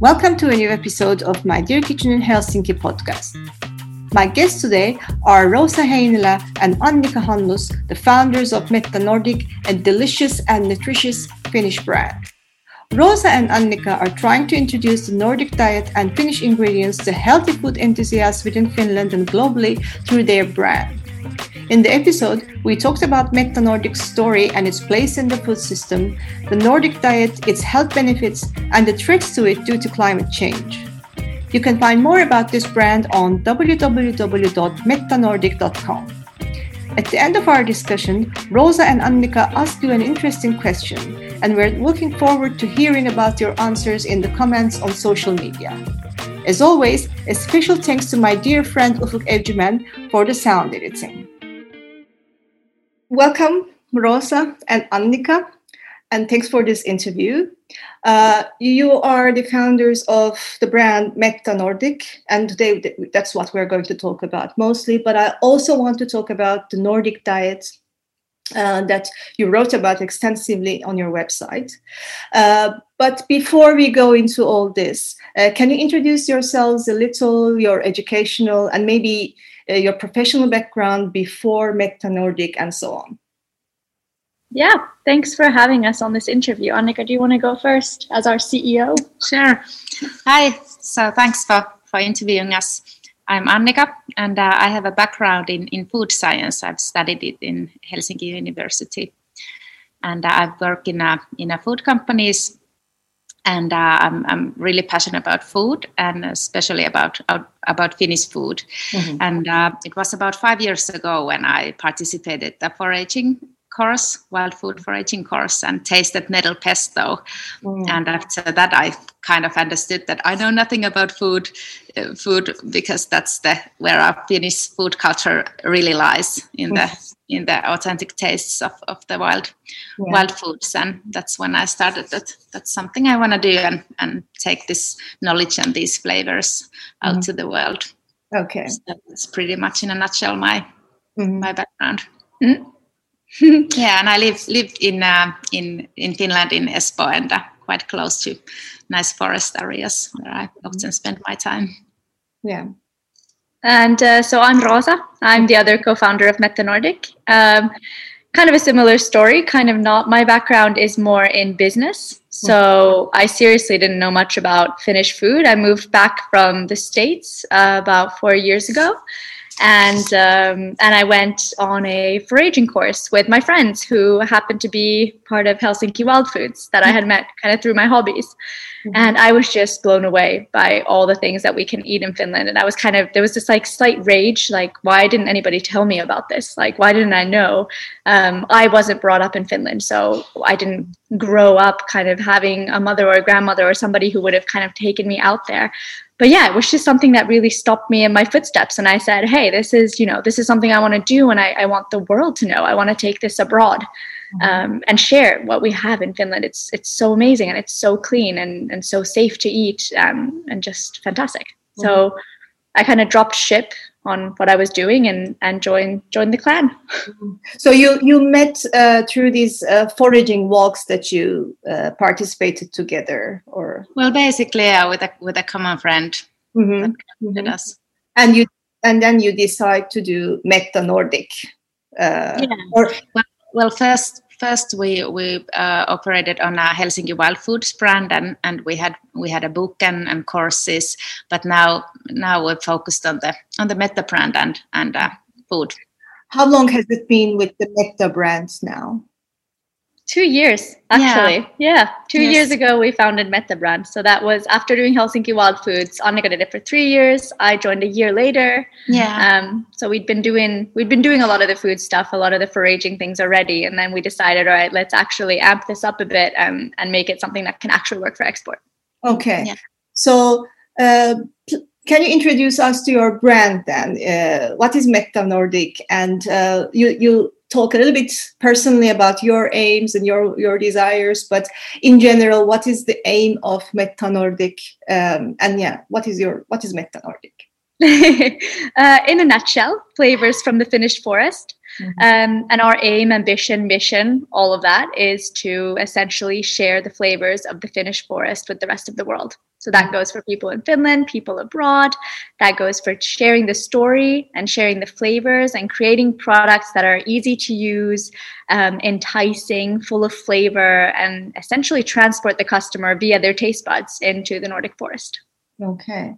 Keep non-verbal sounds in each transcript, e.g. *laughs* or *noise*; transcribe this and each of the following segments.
Welcome to a new episode of my Dear Kitchen in Helsinki podcast. My guests today are Rosa Heinilä and Annika Hannus, the founders of Metta Nordic, a delicious and nutritious Finnish brand. Rosa and Annika are trying to introduce the Nordic diet and Finnish ingredients to healthy food enthusiasts within Finland and globally through their brand. In the episode, we talked about Metta Nordic's story and its place in the food system, the Nordic diet, its health benefits, and the threats to it due to climate change. You can find more about this brand on www.mettanordic.com. At the end of our discussion, Rosa and Annika asked you an interesting question, and we're looking forward to hearing about your answers in the comments on social media. As always, a special thanks to my dear friend Ufuk Evcimen for the sound editing. Welcome, Rosa and Annika, and thanks for this interview. Uh, you are the founders of the brand Metta Nordic, and today that's what we're going to talk about mostly. But I also want to talk about the Nordic diet uh, that you wrote about extensively on your website. Uh, but before we go into all this, uh, can you introduce yourselves a little, your educational and maybe your professional background before Metta Nordic and so on? Yeah, thanks for having us on this interview. Annika, do you want to go first as our CEO? Sure. Hi. So thanks for, for interviewing us. I'm Annika, and uh, I have a background in, in food science. I've studied it in Helsinki University, and uh, I've worked in a, in a food companies. And uh, I'm, I'm really passionate about food, and especially about about Finnish food. Mm-hmm. And uh, it was about five years ago when I participated the foraging course, wild food foraging course, and tasted nettle pesto. Mm. And after that, I kind of understood that I know nothing about food, uh, food because that's the where our Finnish food culture really lies in the in the authentic tastes of, of the wild yeah. wild foods. And that's when I started that that's something I want to do and and take this knowledge and these flavors out mm. to the world. Okay, so that's pretty much in a nutshell my mm. my background. *laughs* Yeah, and I live live in uh, in in Finland in Espoo and uh, quite close to nice forest areas where I often spend my time. Yeah. And uh, so I'm Rosa. I'm the other co-founder of Metta Nordic. Um, kind of a similar story. Kind of not. My background is more in business, so I seriously didn't know much about Finnish food. I moved back from the states uh, about four years ago and um, and I went on a foraging course with my friends who happened to be part of Helsinki Wild Foods that I had met kind of through my hobbies, mm-hmm. and I was just blown away by all the things that we can eat in Finland. And I was kind of there was this like slight rage, like why didn't anybody tell me about this? Like why didn't I know? Um, I wasn't brought up in Finland, so I didn't grow up kind of having a mother or a grandmother or somebody who would have kind of taken me out there but yeah, it was just something that really stopped me in my footsteps. And I said, hey, this is, you know, this is something I want to do. And I, I want the world to know. I want to take this abroad mm-hmm. um, and share what we have in Finland. It's, it's so amazing and it's so clean and, and so safe to eat um, and just fantastic. Mm-hmm. So I kind of dropped ship on what I was doing and and join join the clan. So you you met uh, through these uh, foraging walks that you uh, participated together, or well, basically, yeah, with a with a common friend mm-hmm. mm-hmm. us. And you and then you decide to do Metta Nordic. Uh, yeah. Or, well, well, first first we we uh, operated on a Helsinki Wild Foods brand, and and we had we had a book and, and courses, but now now we're focused on the on the Metta brand and and uh, food. How long has it been with the Metta brands now? Two years, actually. Yeah, yeah. two yes. years ago we founded Metta Brand. So that was after doing Helsinki Wild Foods. Annika did it for three years. I joined a year later. Yeah. Um, so we'd been doing we'd been doing a lot of the food stuff, a lot of the foraging things already, and then we decided, all right, let's actually amp this up a bit and and make it something that can actually work for export. Okay. Yeah. So. Uh, can you introduce us to your brand then? Uh, what is Metta Nordic? And uh, you you talk a little bit personally about your aims and your your desires but in general what is the aim of metta nordic um, and yeah what is your what is metta nordic *laughs* uh, in a nutshell flavors from the finnish forest. Mm-hmm. um, and our aim ambition mission all of that is to essentially share the flavors of the finnish forest with the rest of the world So that goes for people in Finland, people abroad. That goes for sharing the story and sharing the flavors and creating products that are easy to use, um, enticing, full of flavor, and essentially transport the customer via their taste buds into the Nordic forest. Okay.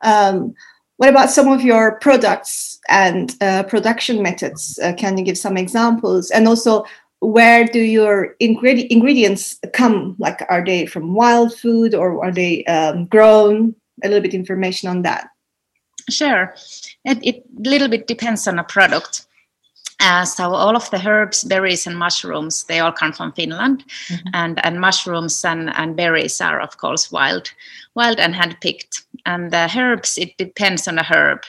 Um, what about some of your products and uh, production methods? Uh, can you give some examples? And also, where do your ingred- ingredients come? Like, are they from wild food or are they um, grown? A little bit information on that. Sure, it, it little bit depends on a product. Uh, so all of the herbs, berries, and mushrooms, they all come from Finland, mm-hmm. and and mushrooms and, and berries are of course wild, wild and handpicked. And the herbs, it depends on the herb.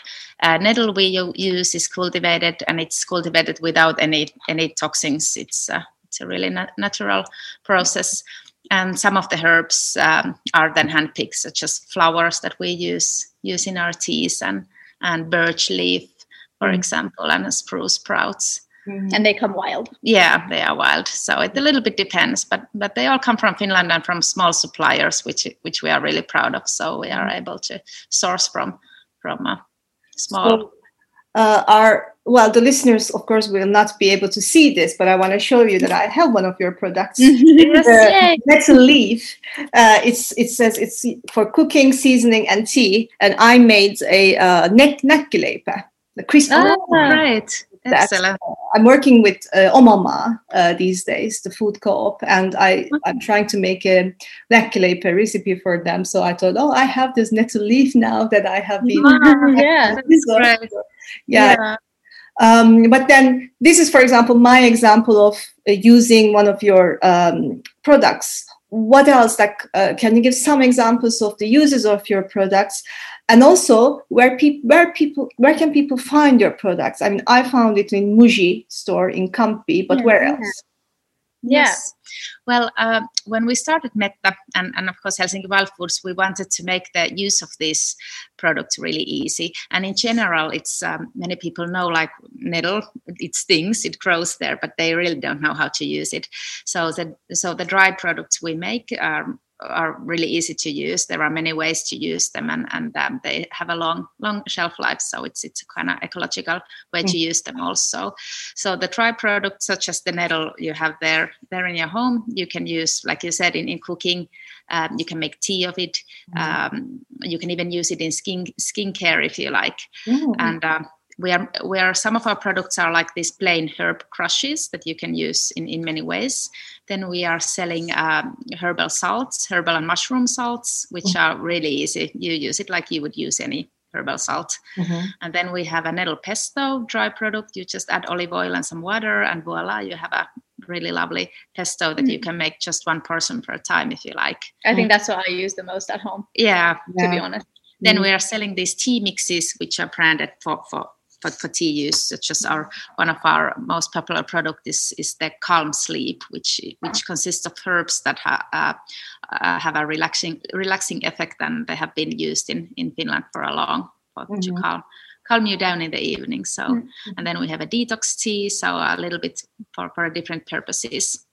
Uh, nettle we use is cultivated, and it's cultivated without any any toxins. It's uh, it's a really na- natural process. And some of the herbs um, are then handpicked, such as flowers that we use use in our teas and and birch leaf for example, and spruce sprouts. Mm. And they come wild. Yeah, they are wild. So it a little bit depends, but but they all come from Finland and from small suppliers, which which we are really proud of. So we are mm. able to source from from a small. So, uh, our well, the listeners, of course, will not be able to see this, but I want to show you that I have one of your products. *laughs* yes, uh, nettle leaf. Uh, it's it says it's for cooking, seasoning, and tea, and I made a uh, neck näkkileipä the Chris. Ah, right. Excellent. Uh, I'm working with uh, Omama uh, these days, the food co-op, and I, I'm trying to make a näkkileipä recipe for them. So I thought, oh, I have this nettle leaf now that I have been. *laughs* yeah, that's great. Yeah. yeah. Um, but then this is, for example, my example of uh, using one of your um, products. What else? Like, uh, can you give some examples of the uses of your products? And also where people where people where can people find your products? I mean i found it in muji store in Kamppi but yeah, where else? Yeah. yes. Well uh, when we started metta and, and of course helsinki wild foods we wanted to make the use of these products really easy. And in general it's um, many people know like nettle it stings it grows there but they really don't know how to use it. So the so the dry products we make are are really easy to use. There are many ways to use them, and and um, they have a long long shelf life. So it's it's a kind of ecological way mm. to use them also. So the dry products such as the nettle you have there there in your home, you can use like you said in in cooking. Um, you can make tea of it. Mm. Um, you can even use it in skin skincare if you like. Mm. And we are where some of our products are like these plain herb crushes that you can use in, in many ways then we are selling um, herbal salts herbal and mushroom salts which mm-hmm. are really easy you use it like you would use any herbal salt mm-hmm. and then we have a nettle pesto dry product you just add olive oil and some water and voila you have a really lovely pesto that mm. you can make just one person per time if you like i think that's what i use the most at home yeah, yeah. to be honest then mm. we are selling these tea mixes which are branded for, for for, for tea use, such as our one of our most popular product is is the Calm Sleep, which which consists of herbs that ha, uh, uh, have a relaxing relaxing effect, and they have been used in in Finland for a long for, mm-hmm. to calm calm you down in the evening. So, mm-hmm. and then we have a detox tea, so a little bit for for different purposes.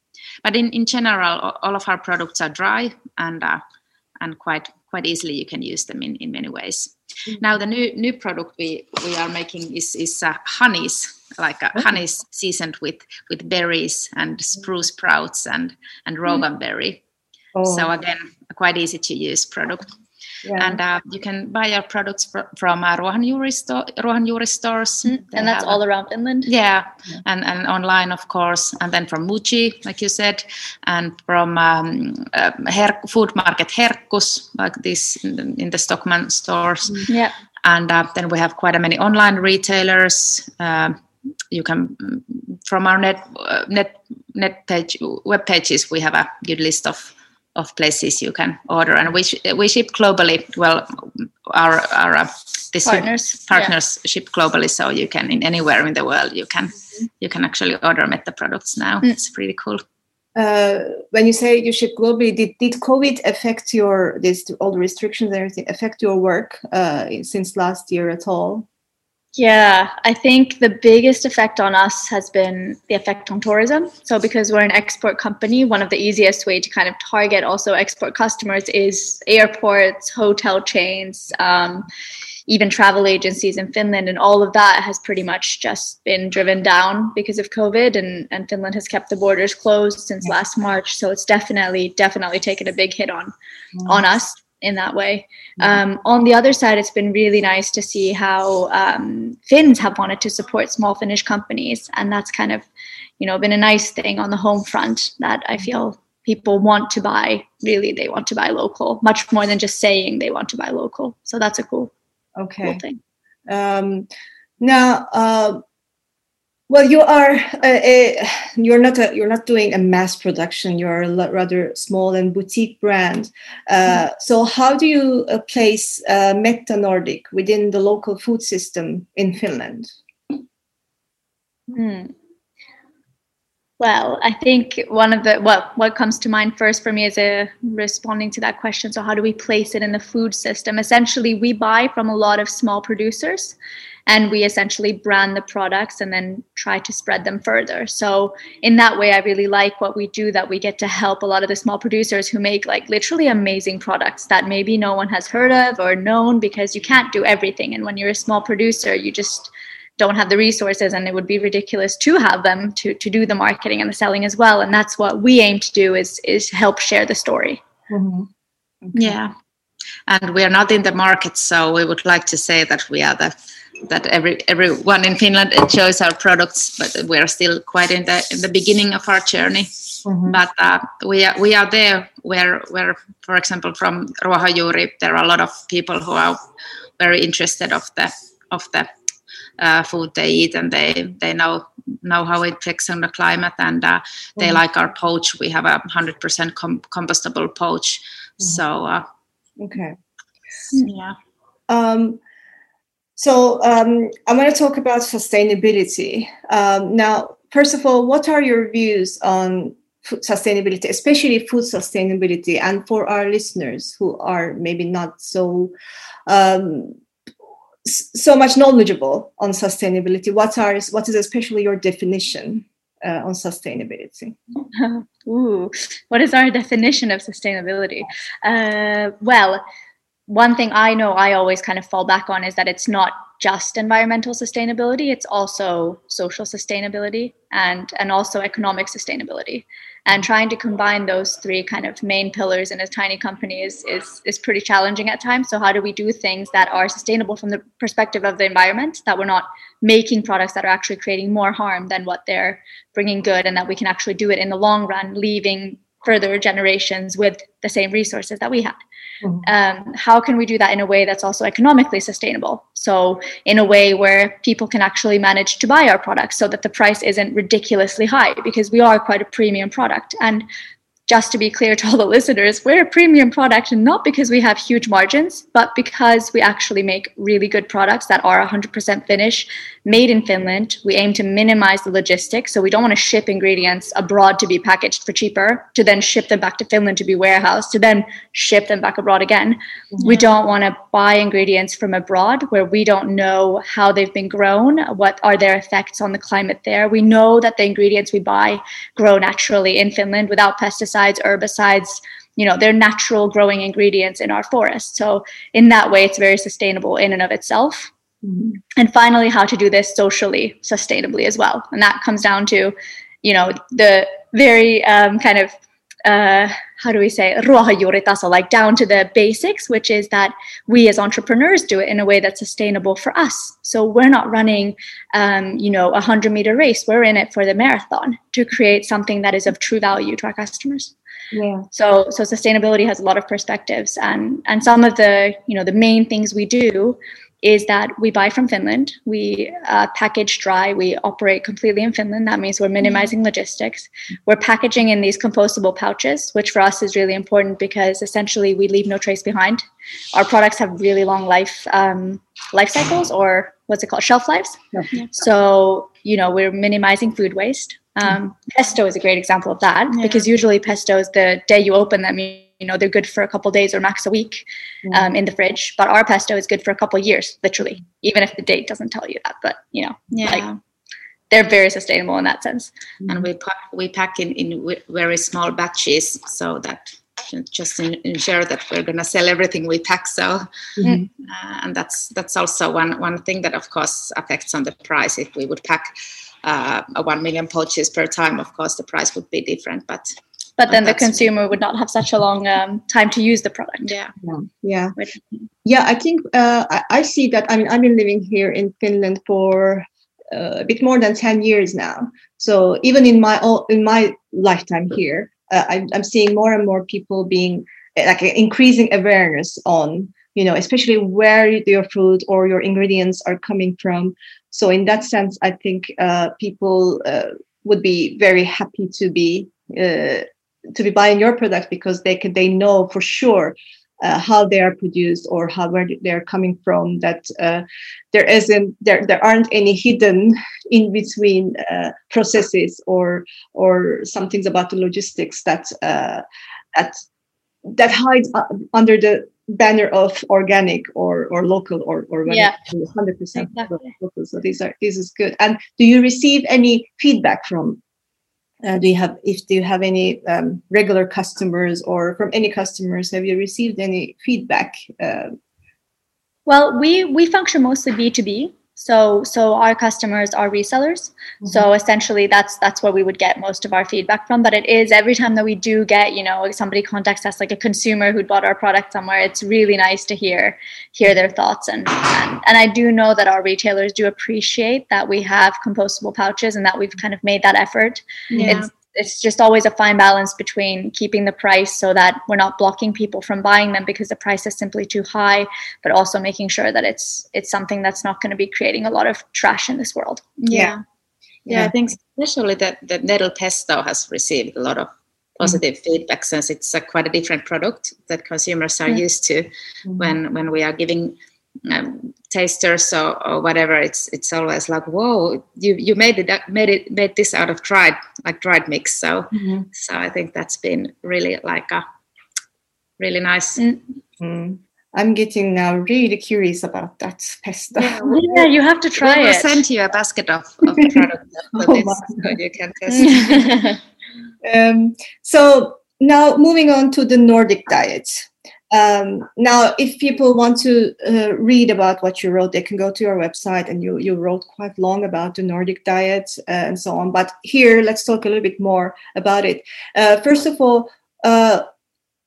But in in general, all of our products are dry and uh, and quite quite easily you can use them in in many ways. Mm-hmm. Now the new new product we we are making is is uh, honeys, like uh, honeys seasoned with with berries and spruce sprouts and and rowan berry. Oh. So again, a quite easy to use product. And uh, you can buy our products fr- from uh, Ruohonjuuri, sto- Ruohonjuuri stores. Mm, and that's all around Finland? Yeah. yeah. And, and online, of course. And then from Muji, like you said, and from um, uh, Her- food market Herkkus, like this in the, in the Stockmann stores. Mm. Yeah. And uh, then we have quite a many online retailers. Um, you can from our net uh, net net page web pages we have a good list of of places you can order, and we sh- we ship globally. Well, our our uh, partners partners yeah. ship globally, so you can in anywhere in the world you can mm-hmm. you can actually order Metta products now. Mm. It's pretty cool. Uh, when you say you ship globally, did, did COVID affect your this all the restrictions and everything affect your work uh, since last year at all? Yeah, I think the biggest effect on us has been the effect on tourism. So, because we're an export company, one of the easiest way to kind of target also export customers is airports, hotel chains, um, even travel agencies in Finland, and all of that has pretty much just been driven down because of COVID, and, and Finland has kept the borders closed since last March. So, it's definitely definitely taken a big hit on on us in that way. Um, on the other side, it's been really nice to see how um, Finns have wanted to support small Finnish companies, and that's kind of, you know, been a nice thing on the home front that I feel people want to buy. Really, they want to buy local, much more than just saying they want to buy local. So that's a cool, okay, cool thing. Um, now, uh, well, you are uh, a, you're not a, you're not doing a mass production. You're a rather small and boutique brand. Uh, so, how do you uh, place uh, Metta Nordic within the local food system in Finland? Hmm. Well, I think one of the well, what comes to mind first for me is a uh, responding to that question. So, how do we place it in the food system? Essentially, we buy from a lot of small producers and we essentially brand the products and then try to spread them further. So in that way i really like what we do that we get to help a lot of the small producers who make like literally amazing products that maybe no one has heard of or known because you can't do everything. And when you're a small producer you just don't have the resources and it would be ridiculous to have them to to do the marketing and the selling as well. And that's what we aim to do is is help share the story. Mm-hmm. okay. yeah. And we are not in the market so we would like to say that we are the that every everyone in Finland enjoys our products, but we're still quite in the in the beginning of our journey. Mm-hmm. But uh, we are we are there where where for example from Ruohonjuuri there are a lot of people who are very interested of the of the uh, food they eat and they they know know how it affects on the climate and uh, they mm-hmm. like our pouch. We have a hundred percent compostable pouch. Mm-hmm. So uh, okay, yeah. Um, so um, I'm going to talk about sustainability. Um, now, first of all, what are your views on sustainability, especially food sustainability, and for our listeners who are maybe not so um, so much knowledgeable on sustainability? What are what is especially your definition uh, on sustainability? *laughs* Ooh, what is our definition of sustainability? Uh, well one thing I know I always kind of fall back on is that it's not just environmental sustainability it's also social sustainability and and also economic sustainability. And trying to combine those three kind of main pillars in a tiny company is is is pretty challenging at times. So how do we do things that are sustainable from the perspective of the environment that we're not making products that are actually creating more harm than what they're bringing good and that we can actually do it in the long run leaving further generations with the same resources that we had Mm-hmm. Um, how can we do that in a way that's also economically sustainable? So, in a way where people can actually manage to buy our products so that the price isn't ridiculously high because we are quite a premium product. And just to be clear to all the *laughs* listeners, we're a premium product not because we have huge margins, but because we actually make really good products that are 100% Finnish, made in Finland. We aim to minimize the logistics. So we don't want to ship ingredients abroad to be packaged for cheaper, to then ship them back to Finland to be warehoused, to then ship them back abroad again. We don't want to buy ingredients from abroad where we don't know how they've been grown, what are their effects on the climate there. We know that the ingredients we buy grow naturally in Finland without pesticides, herbicides, you know they're natural growing ingredients in our forest so in that way it's very sustainable in and of itself Mm-hmm. And finally, how to do this socially sustainably as well. And that comes down to, you know, the very um, kind of uh, how do we say ruohonjuuritaso, like down to the basics, which is that we as entrepreneurs do it in a way that's sustainable for us. So we're not running, um, you know, a hundred meter race. We're in it for the marathon to create something that is of true value to our customers. Yeah. So so sustainability has a lot of perspectives, and and some of the you know the main things we do is that we buy from Finland. We uh, package dry. We operate completely in Finland. That means we're minimizing logistics. We're packaging in these compostable pouches, which for us is really important because essentially we leave no trace behind. Our products have really long life um, life cycles, or what's it called, shelf lives. Yeah. So you know we're minimizing food waste. Um, pesto is a great example of that yeah. because usually pesto is the day you open them, you you know they're good for a couple days or max a week um, in the fridge. But our pesto is good for a couple years literally even if the date doesn't tell you that. But you know Yeah. like they're very sustainable in that sense. And we pack, we pack in, in very small batches so that just ensure that we're going to sell everything we pack so Mhm. uh, and that's that's also one one thing that of course affects on the price. If we would pack uh, a 1 million pouches per time of course the price would be different but but then the consumer would not have such a long um, time to use the product yeah Yeah. Which- Yeah, I think uh, I, I see that. I mean, I've been living here in Finland for uh, a bit more than ten years now. So even in my o- in my lifetime here, uh, I'm, I'm seeing more and more people being like increasing awareness on you know especially where your food or your ingredients are coming from. So in that sense, I think uh, people uh, would be very happy to be uh, to be buying your product because they can they know for sure uh, how they are produced or how where they're coming from that uh, there isn't there there aren't any hidden in between uh, processes or or some things about the logistics that uh, that that hides uh, under the banner of organic or or local or or Yeah. hundred percent Exactly. local. So these are this is good. And do you receive any feedback from? Uh, do you have if do you have any um, regular customers or from any customers? Have you received any feedback? Uh, Well, we we function mostly B two B. So so our customers are resellers. Mm-hmm. So essentially that's that's where we would get most of our feedback from. But it is every time that we do get, you know, somebody contacts us like a consumer who'd bought our product somewhere, it's really nice to hear hear their thoughts and and, and I do know that our retailers do appreciate that we have compostable pouches and that we've kind of made that effort. yeah It's it's just always a fine balance between keeping the price so that we're not blocking people from buying them because the price is simply too high, but also making sure that it's it's something that's not going to be creating a lot of trash in this world. yeah Yeah. yeah, Yeah. i think especially that the nettle pesto has received a lot of positive feedback since it's a quite a different product that consumers are Mm. used to when when we are giving um, tasters or, or whatever it's it's always like whoa you you made it made it made this out of dried like dried mix so so i think that's been really like a really nice Mm. Mm. I'm getting now really curious about that pesto. Yeah, *laughs* you have to try we will it. send you a basket of, of *laughs* products for Oh this, my so you can test *laughs* Um, so now moving on to the Nordic diet. Um, now, if people want to uh, read about what you wrote, they can go to your website, and you you wrote quite long about the Nordic diet uh, and so on. But here, let's talk a little bit more about it. Uh, first of all, uh,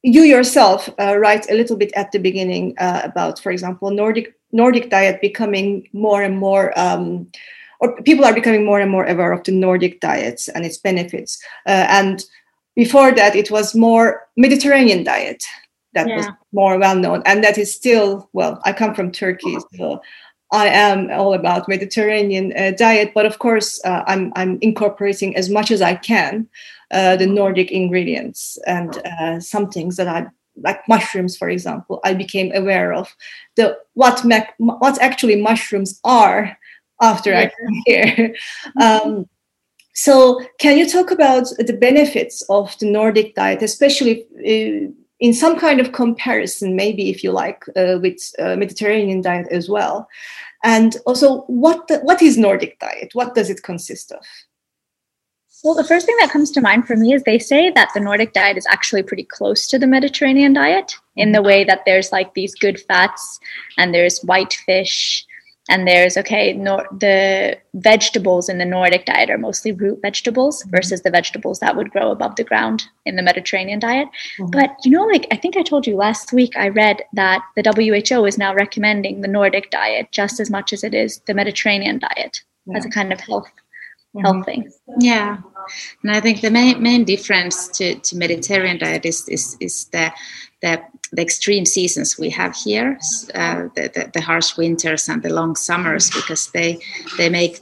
you yourself uh, write a little bit at the beginning uh, about, for example, Nordic Nordic diet becoming more and more. Um, or people are becoming more and more aware of the Nordic diets and its benefits. And before that, it was more Mediterranean diet that was more well known, and that is still well. I come from Turkey, so I am all about Mediterranean uh, diet. But of course, uh, I'm I'm incorporating as much as I can uh, the Nordic ingredients and uh, some things that I like mushrooms, for example. I became aware of the what mac- what actually mushrooms are after I came *laughs* here. Um, so, can you talk about the benefits of the Nordic diet, especially uh, in some kind of comparison, maybe if you like, uh, with uh, Mediterranean diet as well? And also, what the, what is Nordic diet? What does it consist of? Well, the first thing that comes to mind for me is they say that the Nordic diet is actually pretty close to the Mediterranean diet in the way that there's like these good fats and there's white fish and there's okay nor- the vegetables in the Nordic diet are mostly root vegetables versus the vegetables that would grow above the ground in the Mediterranean diet. Mhm. But you know, like I think I told you last week, I read that the WHO is now recommending the Nordic diet just as much as it is the Mediterranean diet as a kind of health health thing. Yeah, and I think the main main difference to, to Mediterranean diet is is, is the, the the extreme seasons we have here, uh, the, the the harsh winters and the long summers, because they they make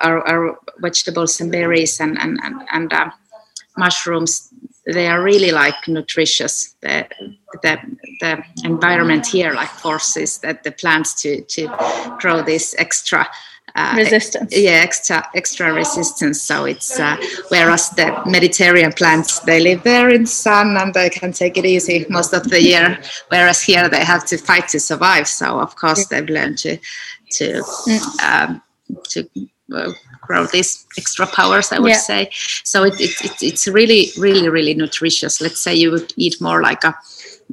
our, our vegetables and berries and and and, and uh, mushrooms. They are really like nutritious. The, the the environment here like forces that the plants to to grow this extra uh, resistance. Yeah, extra extra resistance. So it's uh, whereas the Mediterranean plants they live there in sun and they can take it easy most of the year, whereas here they have to fight to survive. So of course they've learned to to mm. um, to uh, grow these extra powers. I would yeah. say. So it, it, it, it's really really really nutritious. Let's say you would eat more like a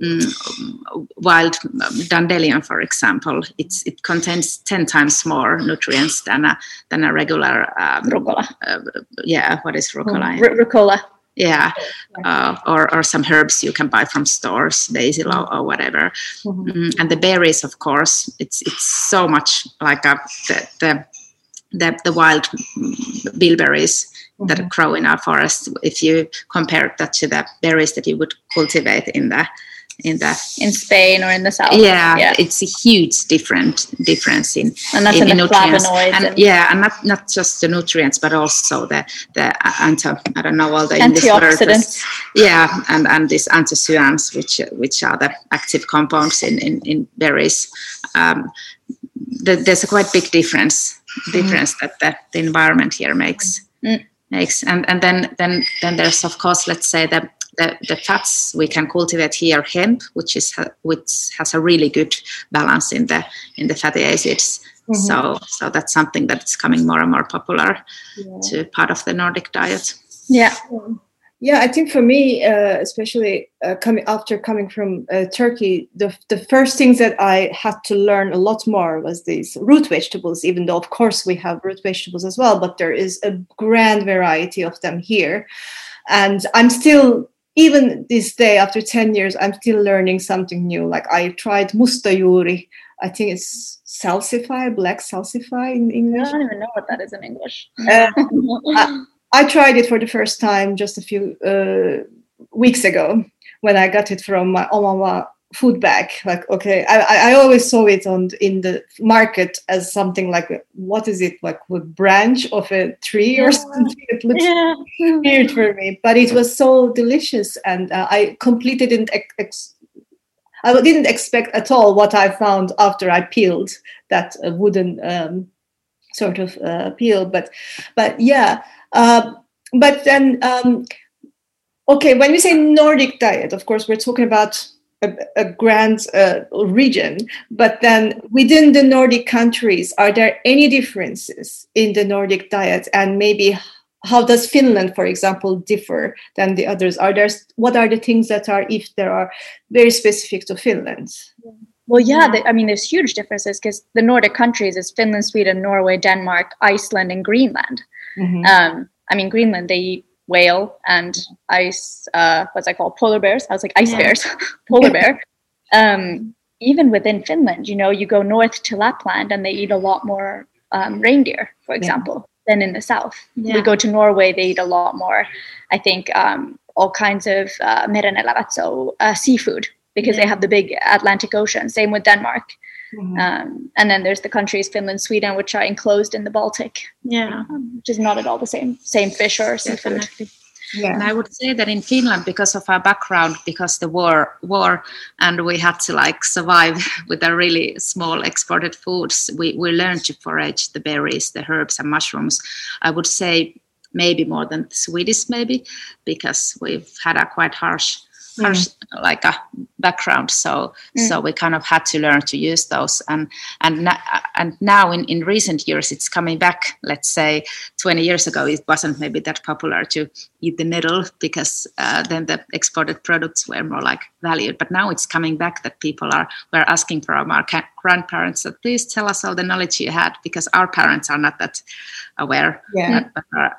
um, wild dandelion, for example, it's, it contains 10 times more nutrients than a, than a regular um, rucola. Uh, yeah, what is rucola? Mm, R- rucola. Yeah, uh, or, or some herbs you can buy from stores, basil or, or whatever. Mm-hmm. Mm, and the berries, of course, it's it's so much like a, the, the the, the wild bilberries mm-hmm. that grow in our forest if you compare that to the berries that you would cultivate in the in the in Spain or in the south. Yeah, yeah. it's a huge different difference in and that's in, in the nutrients. And, and, yeah, and not not just the nutrients, but also the the anti I don't know all the antioxidants. Yeah, and and these anthocyanins, which which are the active compounds in in, in berries. Um, the, there's a quite big difference difference mm. that the, the environment here makes. Mm. Makes and and then then then there's of course let's say that the, the fats we can cultivate here hemp, which is which has a really good balance in the in the fatty acids. Mm-hmm. So so that's something that's coming more and more popular yeah. to part of the Nordic diet. Yeah. Yeah, I think for me, uh, especially uh, coming after coming from uh, Turkey, the the first things that I had to learn a lot more was these root vegetables. Even though, of course, we have root vegetables as well, but there is a grand variety of them here, and I'm still even this day after 10 years i'm still learning something new. Like i tried mustajuuri i think it's salsify black salsify in english. I don't even know what that is in english. Uh, *laughs* I, I, tried it for the first time just a few uh, weeks ago when i got it from my oma food bag like okay I, I always saw it on in the market as something like what is it like a branch of a tree yeah. or something it looks yeah. weird for me but it was so delicious and uh, i completely didn't ex- i didn't expect at all what i found after i peeled that uh, wooden um, sort of uh, peel but but yeah uh, but then um, okay when we say nordic diet of course we're talking about a, a grand uh, region, but then within the Nordic countries, are there any differences in the Nordic diet, and maybe how does Finland, for example, differ than the others? Are there what are the things that are, if there are, very specific to Finland? Well, yeah, I mean, there's huge differences because the Nordic countries is Finland, Sweden, Norway, Denmark, Iceland, and Greenland. Mm-hmm. Um, I mean, Greenland they eat whale and ice uh, what's that called polar bears i was like ice yeah. bears *laughs* polar bear um, even within finland you know you go north to lapland and they eat a lot more um, reindeer for example yeah. than in the south yeah. we go to norway they eat a lot more i think um, all kinds of uh, so uh, seafood because they have the big atlantic ocean same with denmark Mm-hmm. Um, and then there's the countries Finland, Sweden, which are enclosed in the Baltic. Yeah, um, which is not at all the same same fish or seafood. Yeah. And I would say that in Finland, because of our background, because the war, war, and we had to like survive *laughs* with a really small exported foods, we, we learned to forage the berries, the herbs, and mushrooms. I would say maybe more than the Swedish, maybe because we've had a quite harsh mm. like a background so mm. so we kind of had to learn to use those and and and now in in recent years it's coming back let's say 20 years ago it wasn't maybe that popular to eat the middle because uh, then the exported products were more like valued but now it's coming back that people are were asking from our grandparents that please tell us all the knowledge you had because our parents are not that aware yeah. but our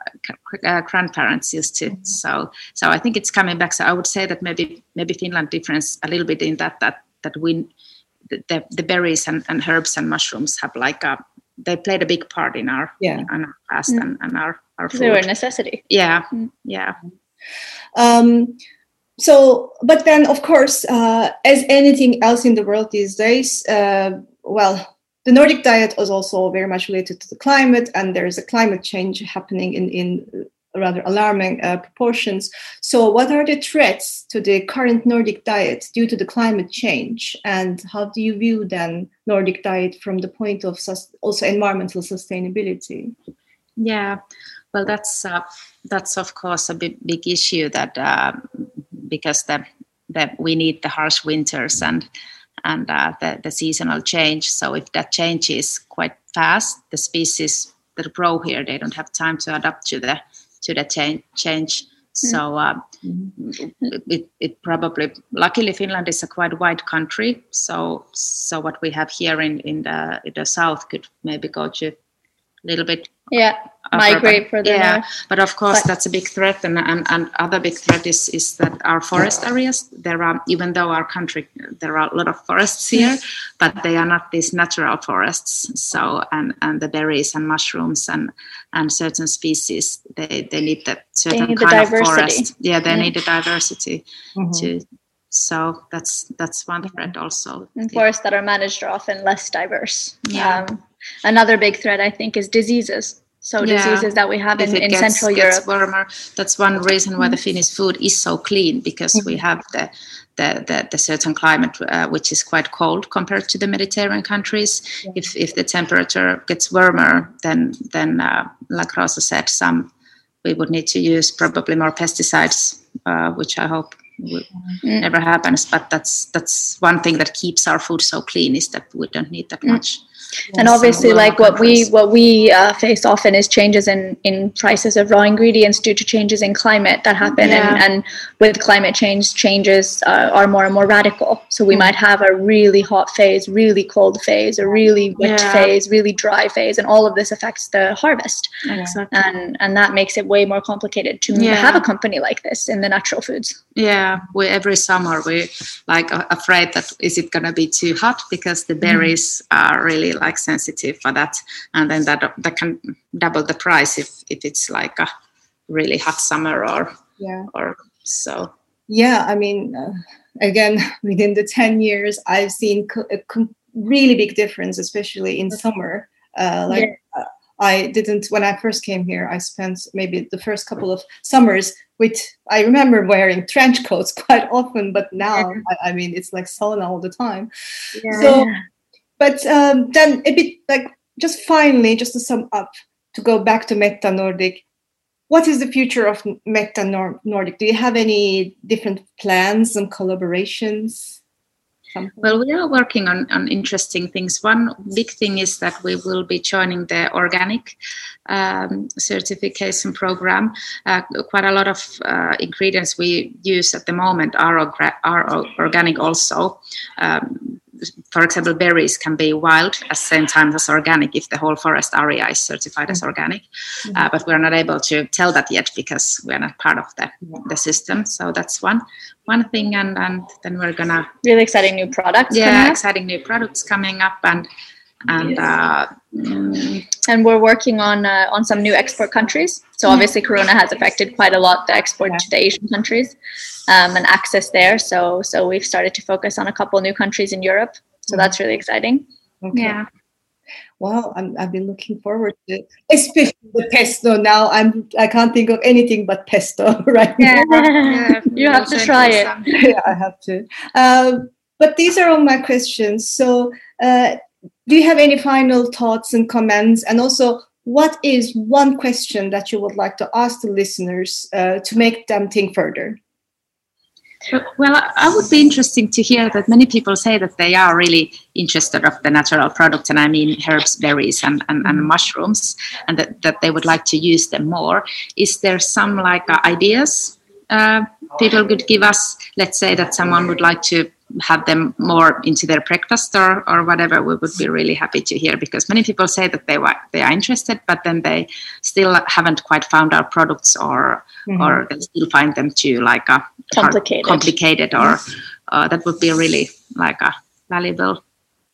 uh, grandparents used to mm-hmm. so so i think it's coming back so i would say that maybe maybe finland difference a little bit in that that that we the, the berries and, and herbs and mushrooms have like a they played a big part in our yeah in our past mm. and, and our our food. they were a necessity yeah mm. yeah um so but then of course uh, as anything else in the world these days uh, well the nordic diet is also very much related to the climate and there's a climate change happening in in rather alarming uh, proportions. So, what are the threats to the current Nordic diet due to the climate change, and how do you view then Nordic diet from the point of sus- also environmental sustainability? Yeah, well, that's uh, that's of course a big, big issue that uh, because the, that we need the harsh winters and and uh, the, the seasonal change. So if that changes quite fast, the species that grow here they don't have time to adapt to the to the change. change. So uh, mm-hmm. it, it probably luckily Finland is a quite wide country. So so what we have here in in the in the south could maybe go to little bit yeah migrate further yeah north. but of course but, that's a big threat and, and and other big threat is is that our forest areas there are even though our country there are a lot of forests here but they are not these natural forests. So and and the berries and mushrooms and and certain species they they need that certain need kind of forest. Yeah they yeah. need the diversity mm-hmm. to so that's that's one threat also. And forests that are managed are often less diverse. Yeah. Um, another big threat i think is diseases so yeah. diseases that we have in, in gets, central gets europe warmer that's one reason why the mm-hmm. finnish food is so clean because mm-hmm. we have the the, the, the certain climate uh, which is quite cold compared to the mediterranean countries yeah. if, if the temperature gets warmer then then uh, like rosa said some we would need to use probably more pesticides uh, which i hope mm. never happens but that's that's one thing that keeps our food so clean is that we don't need that mm. And obviously like what we what we uh, face often is changes in in prices of raw ingredients due to changes in climate that happen yeah. and, and with climate change changes uh, are more and more radical so we mm. might have a really hot phase really cold phase a really wet yeah. phase really dry phase and all of this affects the harvest exactly. and and that makes it way more complicated to yeah. have a company like this in the natural foods yeah we every summer we like afraid that is it going to be too hot because the berries mm. are really like sensitive for that and then that that can double the price if if it's like a really hot summer or yeah or so yeah i mean uh, again *laughs* within the 10 years i've seen co- a com- really big difference especially in summer uh, like yeah. uh, I didn't when I first came here. I spent maybe the first couple of summers with. I remember wearing trench coats *laughs* quite often, but now I, I, mean it's like sauna all the time. Yeah. So but um, then a bit like just finally, just to sum up, to go back to Metta Nordic, what is the future of Metta Nordic? Do you have any different plans and collaborations? Something? Well, we are working on, on interesting things. One big thing is that we will be joining the organic um, certification program. Uh, quite a lot of uh, ingredients we use at the moment are, are organic also. Um, for example, berries can be wild at the same time as organic if the whole forest area is certified mm-hmm. as organic. Mm-hmm. Uh, but we're not able to tell that yet because we're not part of the, the system. So that's one one thing, and, and then we're gonna really exciting new products. Yeah, exciting new products coming up, and and uh, mm, and we're working on uh, on some new export countries. So mm-hmm. obviously, Corona has affected quite a lot the export to the Asian countries um, and access there. So so we've started to focus on a couple new countries in Europe. So that's really exciting. Okay. Yeah. Well, i have been looking forward to it. especially the pesto. Now I'm I can't think of anything but pesto *laughs* right yeah, yeah *laughs* you have to try it. *laughs* yeah, I have to. Um, but these are all my questions. So. Uh, do you have any final thoughts and comments? And also, what is one question that you would like to ask the listeners uh, to make them think further? Well, I would be interesting to hear that many people say that they are really interested of the natural products, and I mean herbs, berries, and, and, and mushrooms, and that, that they would like to use them more. Is there some like uh, ideas uh, people could give us? Let's say that someone would like to have them more into their breakfast or, or whatever, we would be really happy to hear because many people say that they were, they are interested, but then they still haven't quite found our products or mm-hmm. or they still find them too like a complicated, complicated or uh, that would be really like a valuable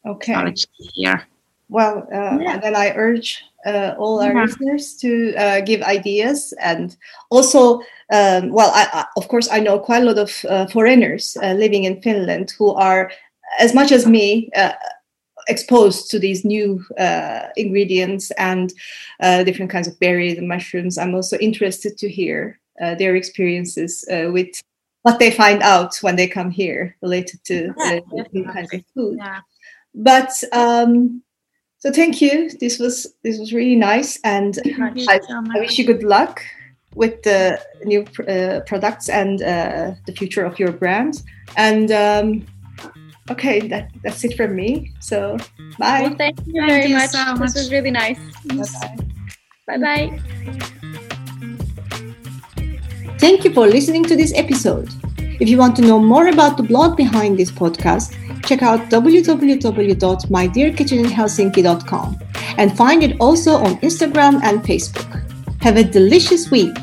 okay. knowledge here. Well, uh, yeah. then I urge uh, all our yeah. listeners to uh, give ideas and also, um, well, I, I, of course, I know quite a lot of uh, foreigners uh, living in Finland who are, as much as me, uh, exposed to these new uh, ingredients and uh, different kinds of berries and mushrooms. I'm also interested to hear uh, their experiences uh, with what they find out when they come here related to Yeah, new kinds of food. Yeah. But um, so thank you. This was this was really nice, and I, so I wish you good luck with the new uh, products and uh, the future of your brand. And um, okay, that that's it from me. So bye. Well, thank you Thank very you much. so This was really nice. Bye bye. Thank you for listening to this episode. If you want to know more about the blog behind this podcast, check out www.mydearkitcheninhelsinki.com and find it also on Instagram and Facebook. Have a delicious week.